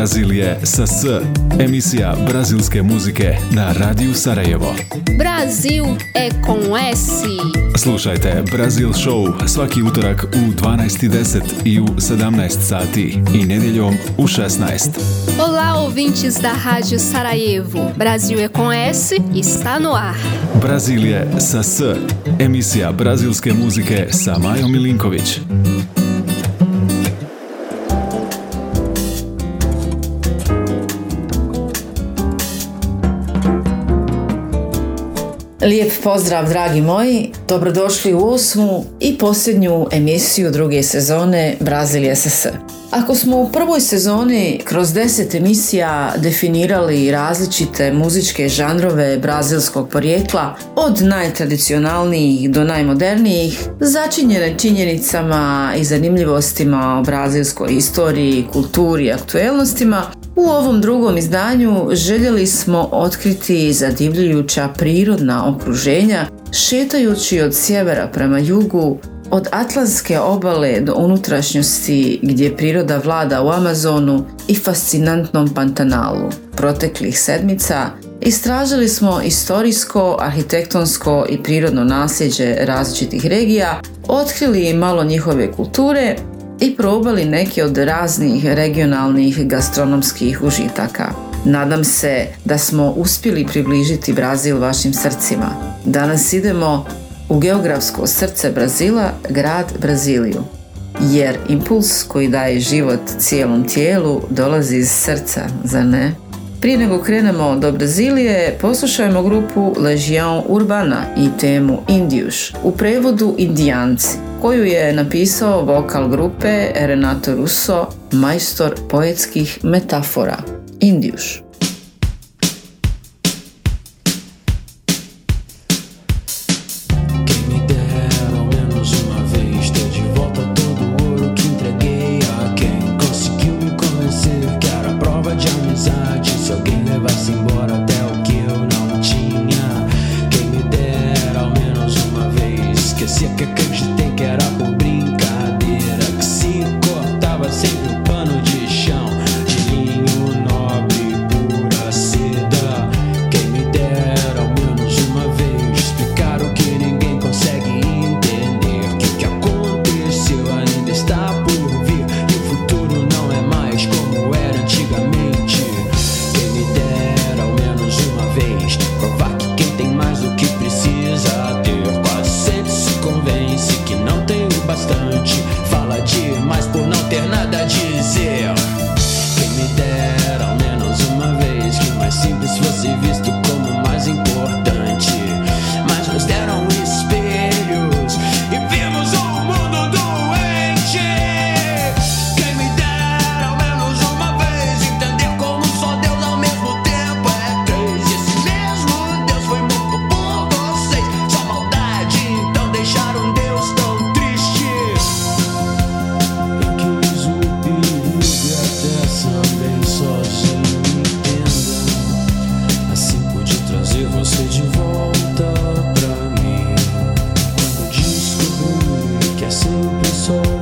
Brazilije sa S, emisija brazilske muzike na Radiju Sarajevo. Brasil é com S. Slušajte Brazil Show svaki utorak u 12.10 i u 17 sati i nedjeljom u 16. Olá, ouvintes da Rádio Sarajevo. Brasil é com S está no ar. Brazilije sa S, emisija brazilske muzike sa Majom Milinković. Lijep pozdrav dragi moji, dobrodošli u osmu i posljednju emisiju druge sezone Brazil SS. Ako smo u prvoj sezoni kroz deset emisija definirali različite muzičke žanrove brazilskog porijekla, od najtradicionalnijih do najmodernijih, začinjene činjenicama i zanimljivostima o brazilskoj istoriji, kulturi i aktuelnostima, u ovom drugom izdanju željeli smo otkriti zadivljujuća prirodna okruženja šetajući od sjevera prema jugu, od Atlantske obale do unutrašnjosti gdje priroda vlada u Amazonu i fascinantnom Pantanalu. Proteklih sedmica istražili smo istorijsko, arhitektonsko i prirodno nasljeđe različitih regija, otkrili malo njihove kulture i probali neke od raznih regionalnih gastronomskih užitaka. Nadam se da smo uspjeli približiti Brazil vašim srcima. Danas idemo u geografsko srce Brazila, grad Braziliju. Jer impuls koji daje život cijelom tijelu dolazi iz srca, za ne? Prije nego krenemo do Brazilije, poslušajmo grupu Legion Urbana i temu Indijuš, u prevodu Indijanci, koju je napisao vokal grupe Renato Russo, majstor poetskih metafora. Indijuš. soul.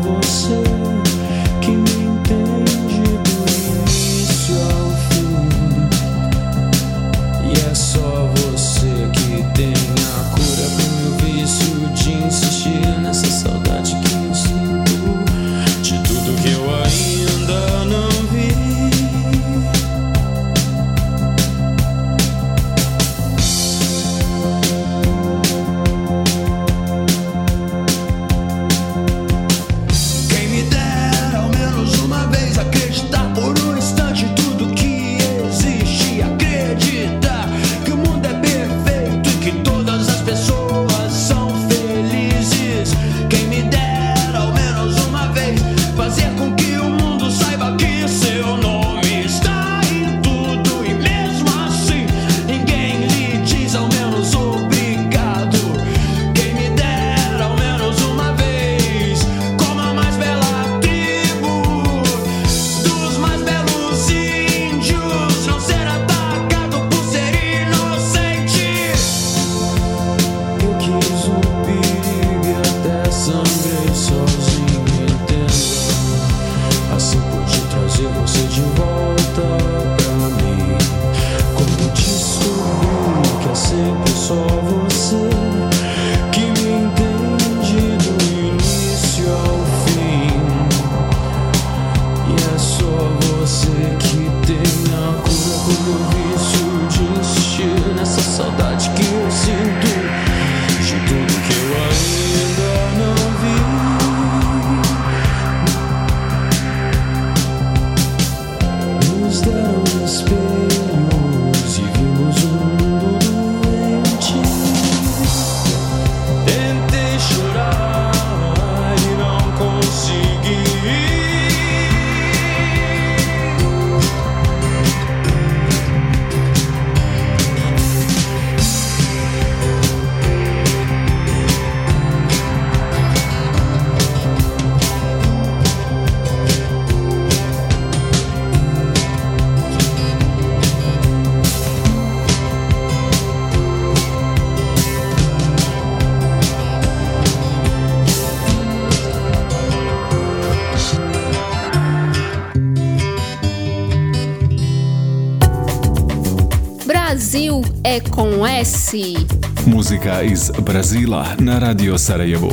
so Brasil é com S. Muzika iz Brazila na Radio Sarajevu.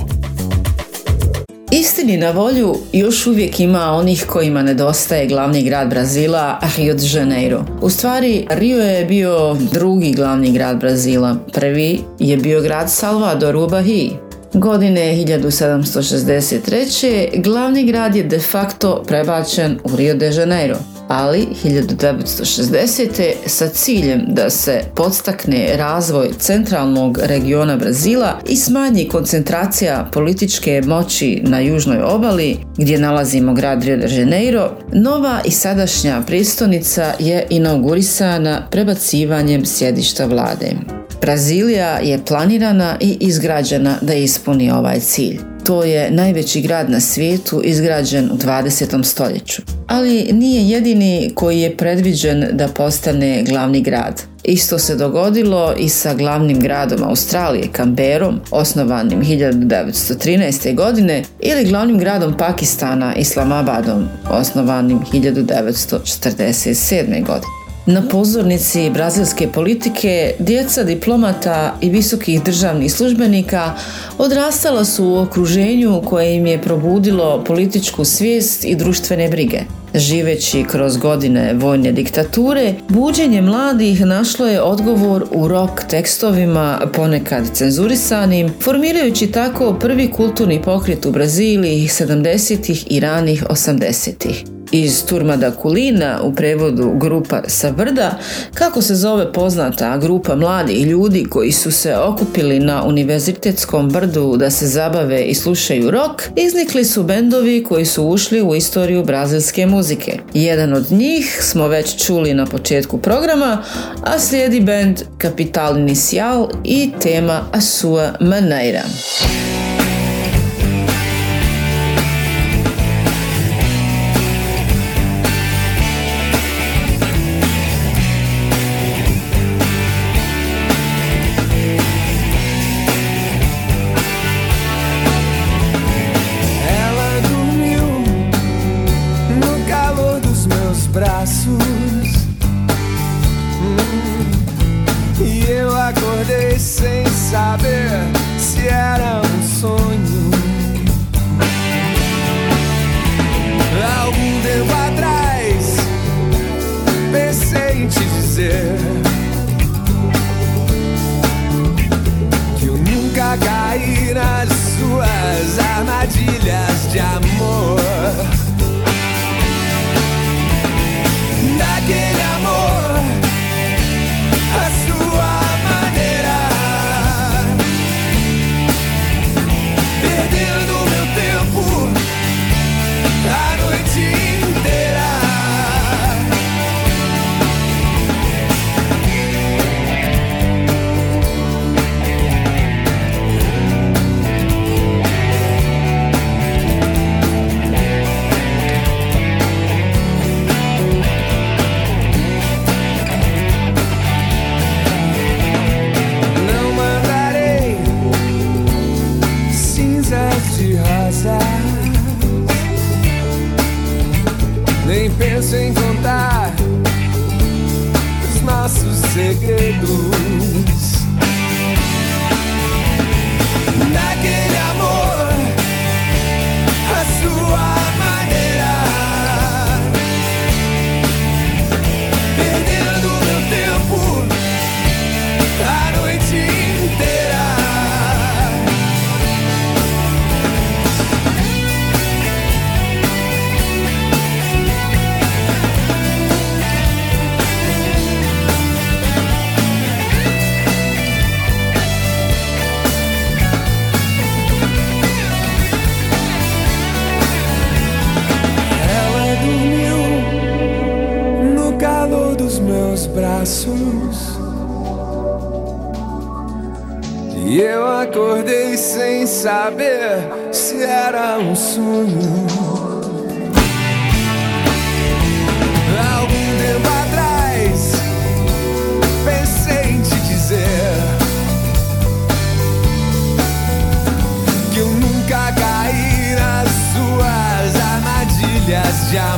Istini na volju još uvijek ima onih kojima nedostaje glavni grad Brazila, Rio de Janeiro. U stvari, Rio je bio drugi glavni grad Brazila. Prvi je bio grad Salvador u Bahiji. Godine 1763. glavni grad je de facto prebačen u Rio de Janeiro ali 1960. sa ciljem da se podstakne razvoj centralnog regiona Brazila i smanji koncentracija političke moći na južnoj obali gdje nalazimo grad Rio de Janeiro, nova i sadašnja pristonica je inaugurisana prebacivanjem sjedišta vlade. Brazilija je planirana i izgrađena da ispuni ovaj cilj. To je najveći grad na svijetu izgrađen u 20. stoljeću. Ali nije jedini koji je predviđen da postane glavni grad. Isto se dogodilo i sa glavnim gradom Australije, Canberom, osnovanim 1913. godine, ili glavnim gradom Pakistana, Islamabadom, osnovanim 1947. godine. Na pozornici brazilske politike djeca diplomata i visokih državnih službenika odrastala su u okruženju koje im je probudilo političku svijest i društvene brige. Živeći kroz godine vojne diktature, buđenje mladih našlo je odgovor u rock tekstovima, ponekad cenzurisanim, formirajući tako prvi kulturni pokret u Braziliji 70. i ranih 80 iz Turmada Kulina u prevodu grupa sa vrda, kako se zove poznata grupa mladih ljudi koji su se okupili na univerzitetskom brdu da se zabave i slušaju rock, iznikli su bendovi koji su ušli u istoriju brazilske muzike. Jedan od njih smo već čuli na početku programa, a slijedi bend Capital Inicial i tema Asua Maneira. ya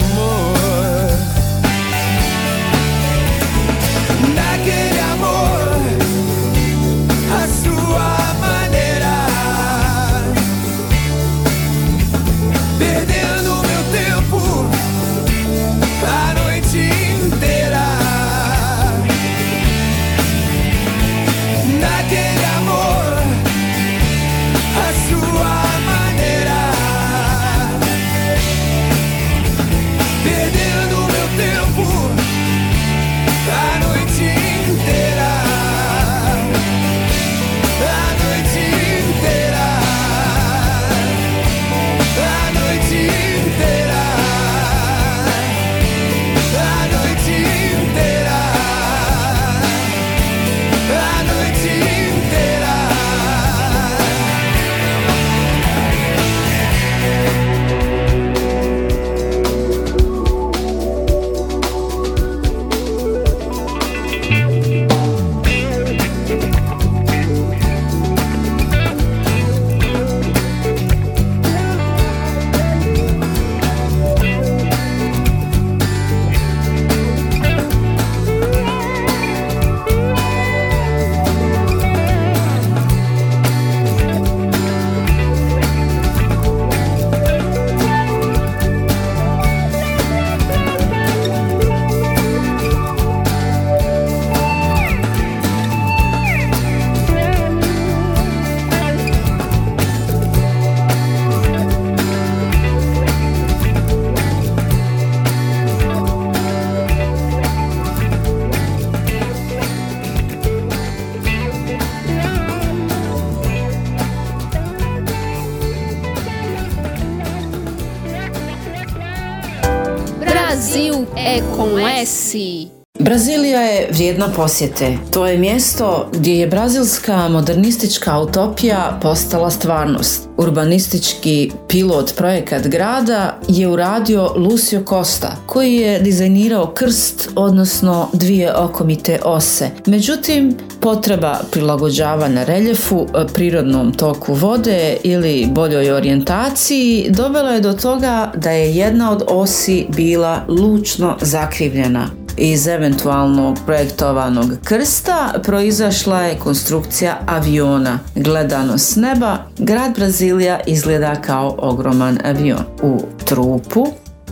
vrijedna posjete. To je mjesto gdje je brazilska modernistička utopija postala stvarnost. Urbanistički pilot projekat grada je uradio Lucio Costa, koji je dizajnirao krst, odnosno dvije okomite ose. Međutim, potreba prilagođavanja reljefu, prirodnom toku vode ili boljoj orijentaciji dovela je do toga da je jedna od osi bila lučno zakrivljena iz eventualnog projektovanog krsta proizašla je konstrukcija aviona. Gledano s neba, grad Brazilija izgleda kao ogroman avion. U trupu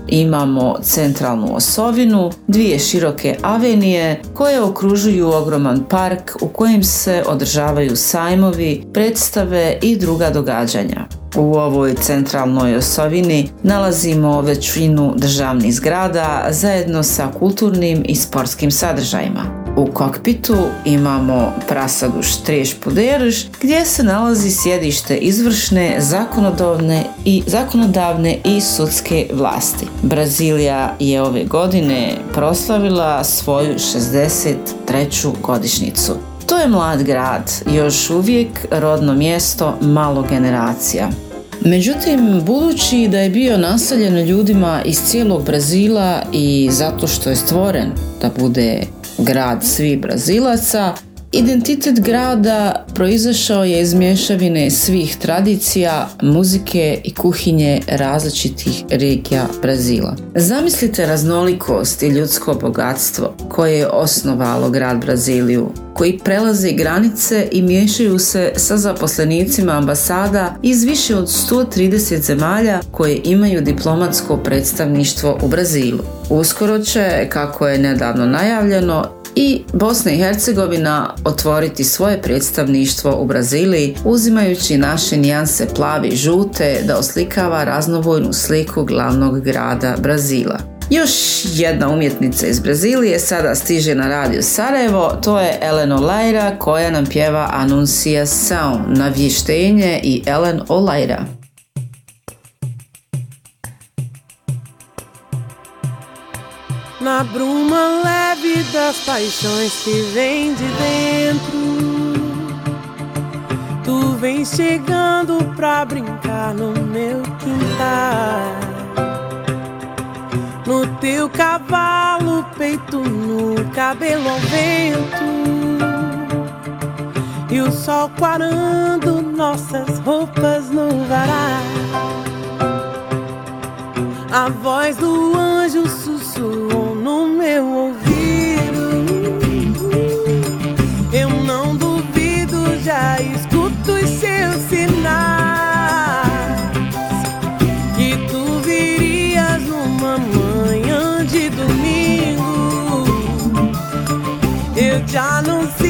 Imamo centralnu osovinu, dvije široke avenije koje okružuju ogroman park u kojem se održavaju sajmovi, predstave i druga događanja. U ovoj centralnoj osovini nalazimo većinu državnih zgrada zajedno sa kulturnim i sportskim sadržajima. U kokpitu imamo prasadu Štreš Puderž gdje se nalazi sjedište izvršne, zakonodavne i, zakonodavne i sudske vlasti. Brazilija je ove godine proslavila svoju 63. godišnicu. To je mlad grad, još uvijek rodno mjesto malo generacija. Međutim, budući da je bio naseljen ljudima iz cijelog Brazila i zato što je stvoren da bude grad svih Brazilaca, Identitet grada proizašao je iz mješavine svih tradicija, muzike i kuhinje različitih regija Brazila. Zamislite raznolikost i ljudsko bogatstvo koje je osnovalo grad Braziliju, koji prelaze granice i miješaju se sa zaposlenicima ambasada iz više od 130 zemalja koje imaju diplomatsko predstavništvo u Brazilu. Uskoro će, kako je nedavno najavljeno, i Bosna i Hercegovina otvoriti svoje predstavništvo u Braziliji uzimajući naše nijanse plavi i žute da oslikava raznovojnu sliku glavnog grada Brazila. Još jedna umjetnica iz Brazilije sada stiže na radio Sarajevo, to je Ellen Olaira koja nam pjeva Anuncia Sound na vještenje i Ellen Olaira. Na bruma leve das paixões que vem de dentro. Tu vem chegando pra brincar no meu quintal. No teu cavalo, peito no cabelo ao vento. E o sol quarando nossas roupas no varal. A voz do anjo sussurrou meu ouvido. Eu não duvido, já escuto os seus sinais. Que tu virias numa manhã de domingo. Eu te anuncio nos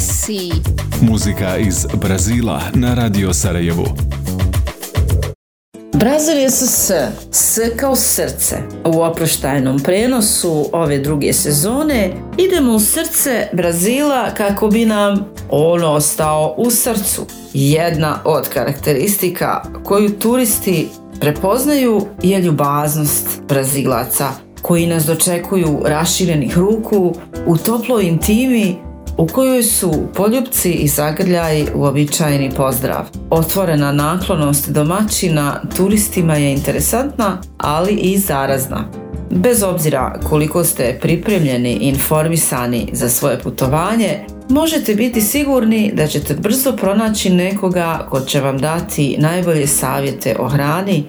S. Muzika iz Brazila na Radio Sarajevu. Brazil je s S kao srce. U oproštajnom prenosu ove druge sezone idemo u srce Brazila kako bi nam on ostao u srcu. Jedna od karakteristika koju turisti prepoznaju je ljubaznost Brazilaca koji nas dočekuju raširenih ruku u toploj intimi u kojoj su poljubci i zagrljaj uobičajeni pozdrav. Otvorena naklonost domaćina turistima je interesantna, ali i zarazna. Bez obzira koliko ste pripremljeni i informisani za svoje putovanje, možete biti sigurni da ćete brzo pronaći nekoga ko će vam dati najbolje savjete o hrani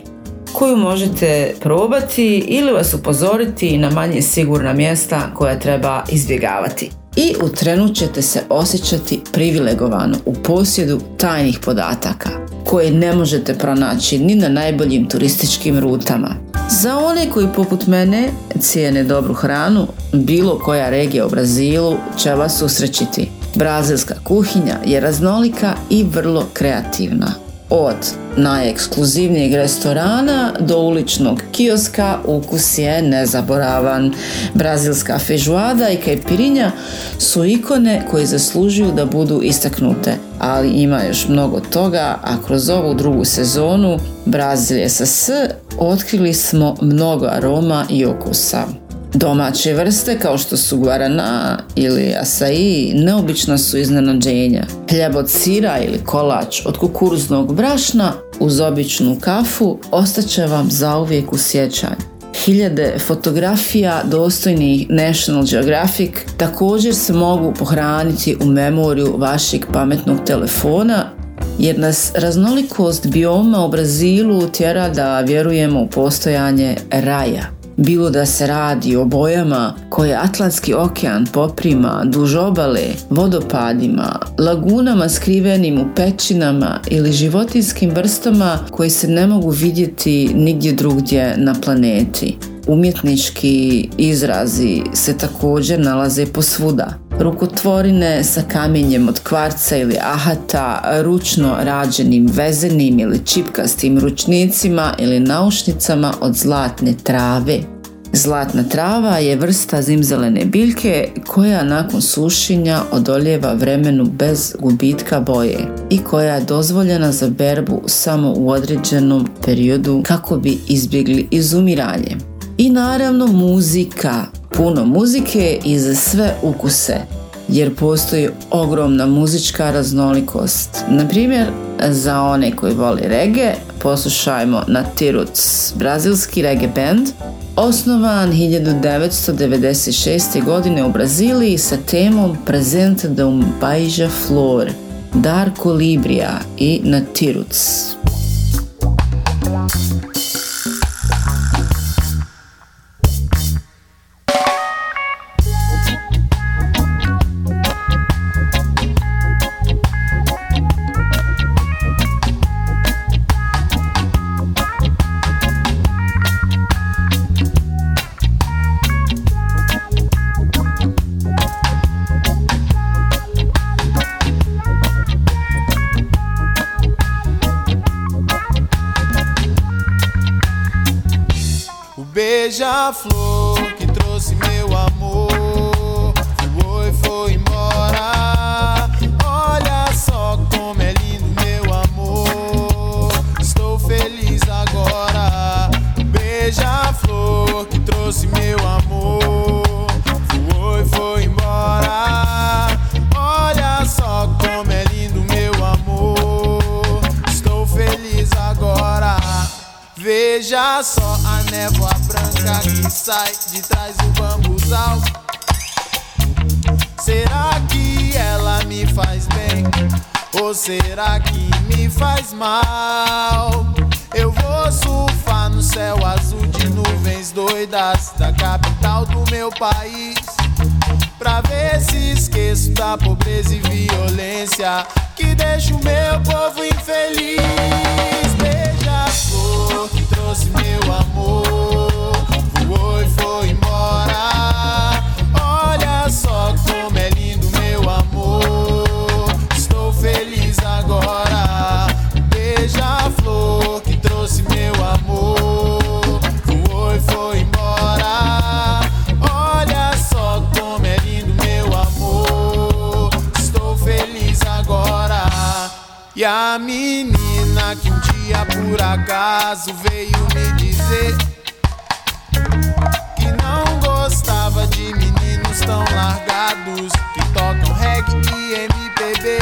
koju možete probati ili vas upozoriti na manje sigurna mjesta koja treba izbjegavati. I u trenu ćete se osjećati privilegovano u posjedu tajnih podataka koje ne možete pronaći ni na najboljim turističkim rutama. Za one koji poput mene cijene dobru hranu, bilo koja regija u Brazilu će vas usrećiti. Brazilska kuhinja je raznolika i vrlo kreativna od najekskluzivnijeg restorana do uličnog kioska ukus je nezaboravan. Brazilska fežuada i kajpirinja su ikone koje zaslužuju da budu istaknute, ali ima još mnogo toga, a kroz ovu drugu sezonu Brazil SS otkrili smo mnogo aroma i okusa. Domaće vrste kao što su guarana ili asai neobična su iznenađenja. Hljeb od sira ili kolač od kukuruznog brašna uz običnu kafu ostaće vam zauvijek u sjećanju. Hiljade fotografija dostojnih National Geographic također se mogu pohraniti u memoriju vašeg pametnog telefona jer nas raznolikost bioma u Brazilu tjera da vjerujemo u postojanje raja bilo da se radi o bojama koje Atlantski okean poprima duž obale, vodopadima, lagunama skrivenim u pećinama ili životinskim vrstama koji se ne mogu vidjeti nigdje drugdje na planeti. Umjetnički izrazi se također nalaze posvuda. Rukotvorine sa kamenjem od kvarca ili ahata, ručno rađenim vezenim ili čipkastim ručnicima ili naušnicama od zlatne trave. Zlatna trava je vrsta zimzelene biljke koja nakon sušenja odoljeva vremenu bez gubitka boje i koja je dozvoljena za berbu samo u određenom periodu kako bi izbjegli izumiranje. I naravno muzika, puno muzike i za sve ukuse, jer postoji ogromna muzička raznolikost. Na primjer, za one koji voli reggae, poslušajmo na Tiruts, brazilski reggae band, osnovan 1996. godine u Braziliji sa temom Presente de um Beija-Flor, Darko Libria i Natiruts. beija-flor bambuzal. Será que ela me faz bem? Ou será que me faz mal? Eu vou surfar no céu azul de nuvens doidas da capital do meu país. Pra ver se esqueço da pobreza e violência que deixa o meu povo infeliz. Beija-flor que trouxe meu amor, voou foi embora. Menina que um dia por acaso veio me dizer que não gostava de meninos tão largados que tocam reggae e MPB.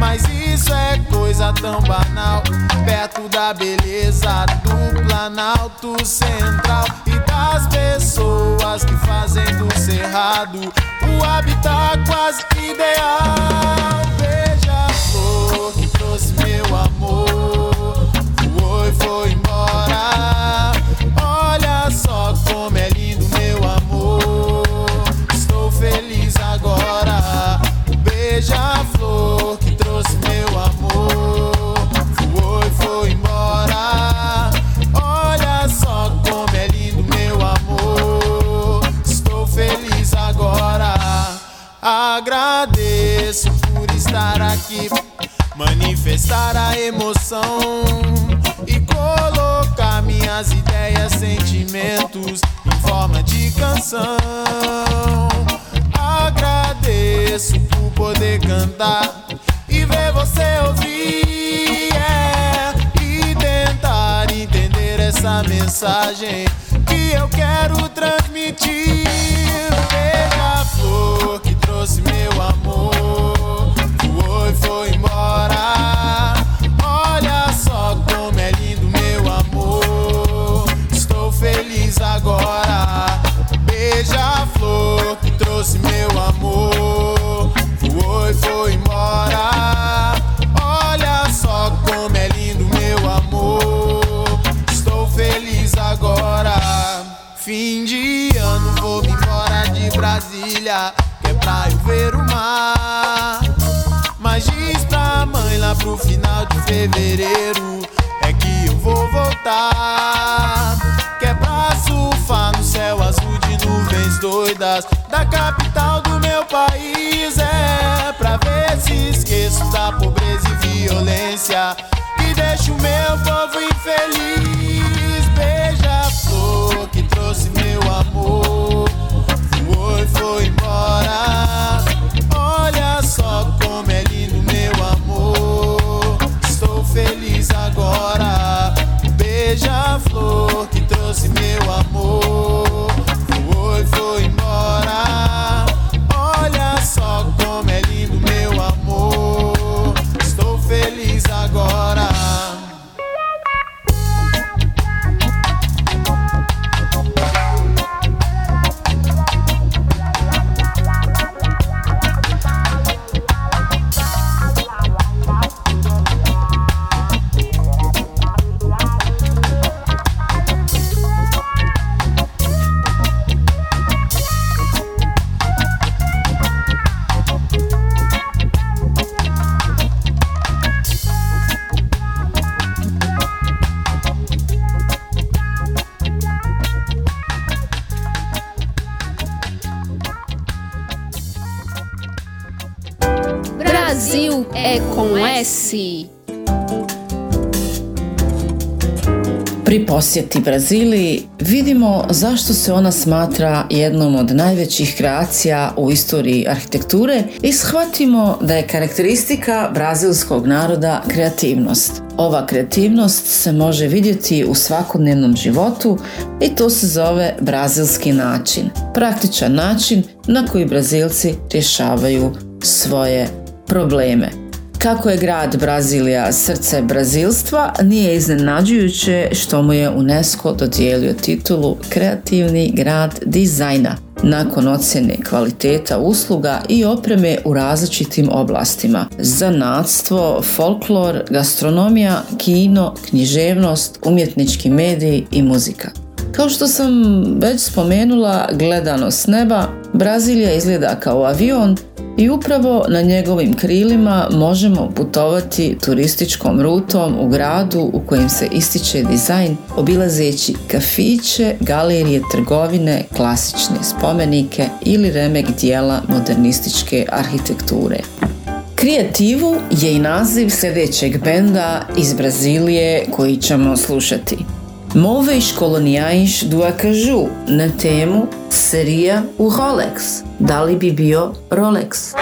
Mas isso é coisa tão banal perto da beleza do Planalto Central e das pessoas que fazem do cerrado o habitat quase ideal. Deus, meu amor. Manifestar a emoção e colocar minhas ideias, sentimentos em forma de canção. Agradeço por poder cantar e ver você ouvir é, e tentar entender essa mensagem que eu quero transmitir. Beija-flor que trouxe meu amor, foi, foi embora. Agora. Posjeti Brazili vidimo zašto se ona smatra jednom od najvećih kreacija u istoriji arhitekture i shvatimo da je karakteristika brazilskog naroda kreativnost. Ova kreativnost se može vidjeti u svakodnevnom životu i to se zove brazilski način. Praktičan način na koji Brazilci rješavaju svoje probleme. Kako je grad Brazilija srce brazilstva, nije iznenađujuće što mu je UNESCO dodijelio titulu Kreativni grad dizajna nakon ocjene kvaliteta usluga i opreme u različitim oblastima. Zanatstvo, folklor, gastronomija, kino, književnost, umjetnički mediji i muzika. Kao što sam već spomenula, gledano s neba, Brazilija izgleda kao avion i upravo na njegovim krilima možemo putovati turističkom rutom u gradu u kojem se ističe dizajn obilazeći kafiće, galerije, trgovine, klasične spomenike ili remek dijela modernističke arhitekture. Kreativu je i naziv sljedećeg benda iz Brazilije koji ćemo slušati. Móveis coloniais do Acaju na temu seria o Rolex. Da li bi bio Rolex?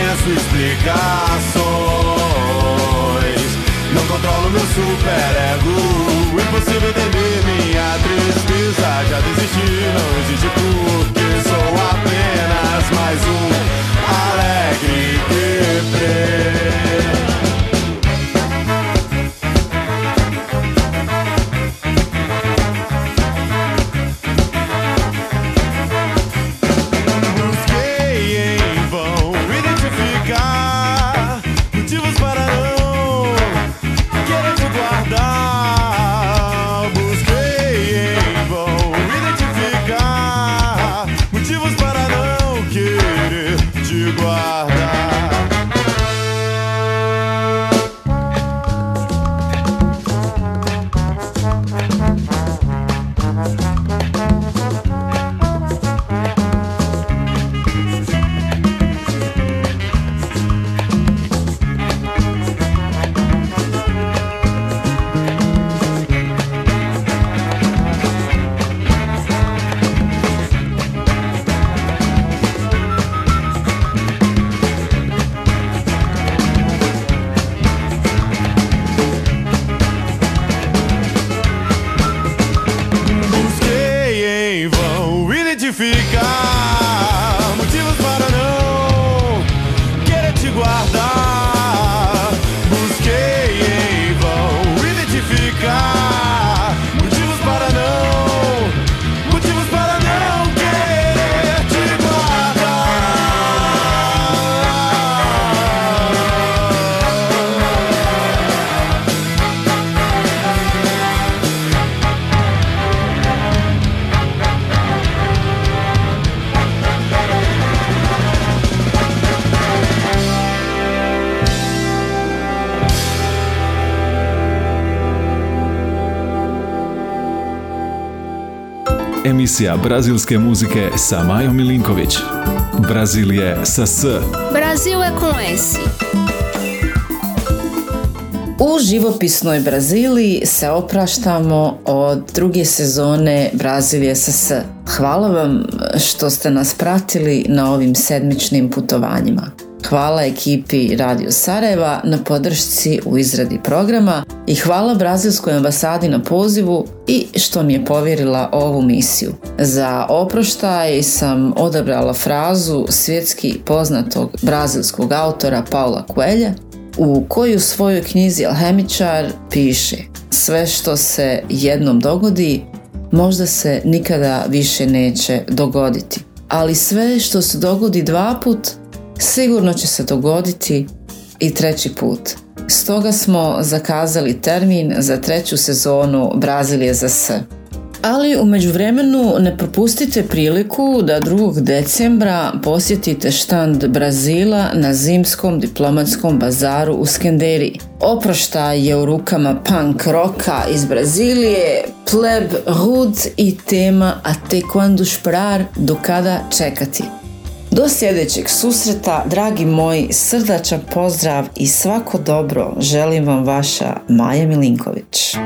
Penso, explicações. Controlo meu super ego Impossível entender minha tristeza. Já desisti, não existe porque Sou apenas mais um emisija brazilske muzike sa Majom Milinković. Brazil je sa S. Brazil je com S. U živopisnoj Braziliji se opraštamo od druge sezone Brazil je sa S. Hvala vam što ste nas pratili na ovim sedmičnim putovanjima. Hvala ekipi Radio Sarajeva na podršci u izradi programa i hvala Brazilskoj ambasadi na pozivu i što mi je povjerila ovu misiju. Za oproštaj sam odabrala frazu svjetski poznatog brazilskog autora Paula Coelha u koju u svojoj knjizi Alhemičar piše Sve što se jednom dogodi možda se nikada više neće dogoditi. Ali sve što se dogodi dva put sigurno će se dogoditi i treći put. Stoga smo zakazali termin za treću sezonu Brazilije za S. Ali u međuvremenu ne propustite priliku da 2. decembra posjetite štand Brazila na zimskom diplomatskom bazaru u Skenderi. Oprošta je u rukama punk roka iz Brazilije, pleb, hud i tema a te quando esperar do kada čekati. Do sljedećeg susreta, dragi moji, srdačan pozdrav i svako dobro želim vam vaša Maja Milinković.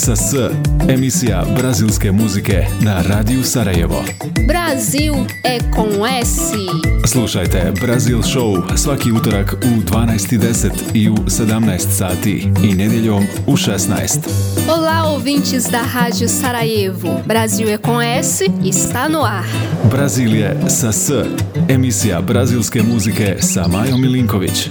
Sa S, emisija brazilske muzike na Radiju Sarajevo. Brazil e com S. Slušajte Brazil Show svaki utorak u 12.10 i u 17 sati i nedjeljom u 16. Olá, ouvintes da Rádio Sarajevo. Brasil é com S está no ar. Brazil je sa S, emisija brazilske muzike sa Majom Milinković.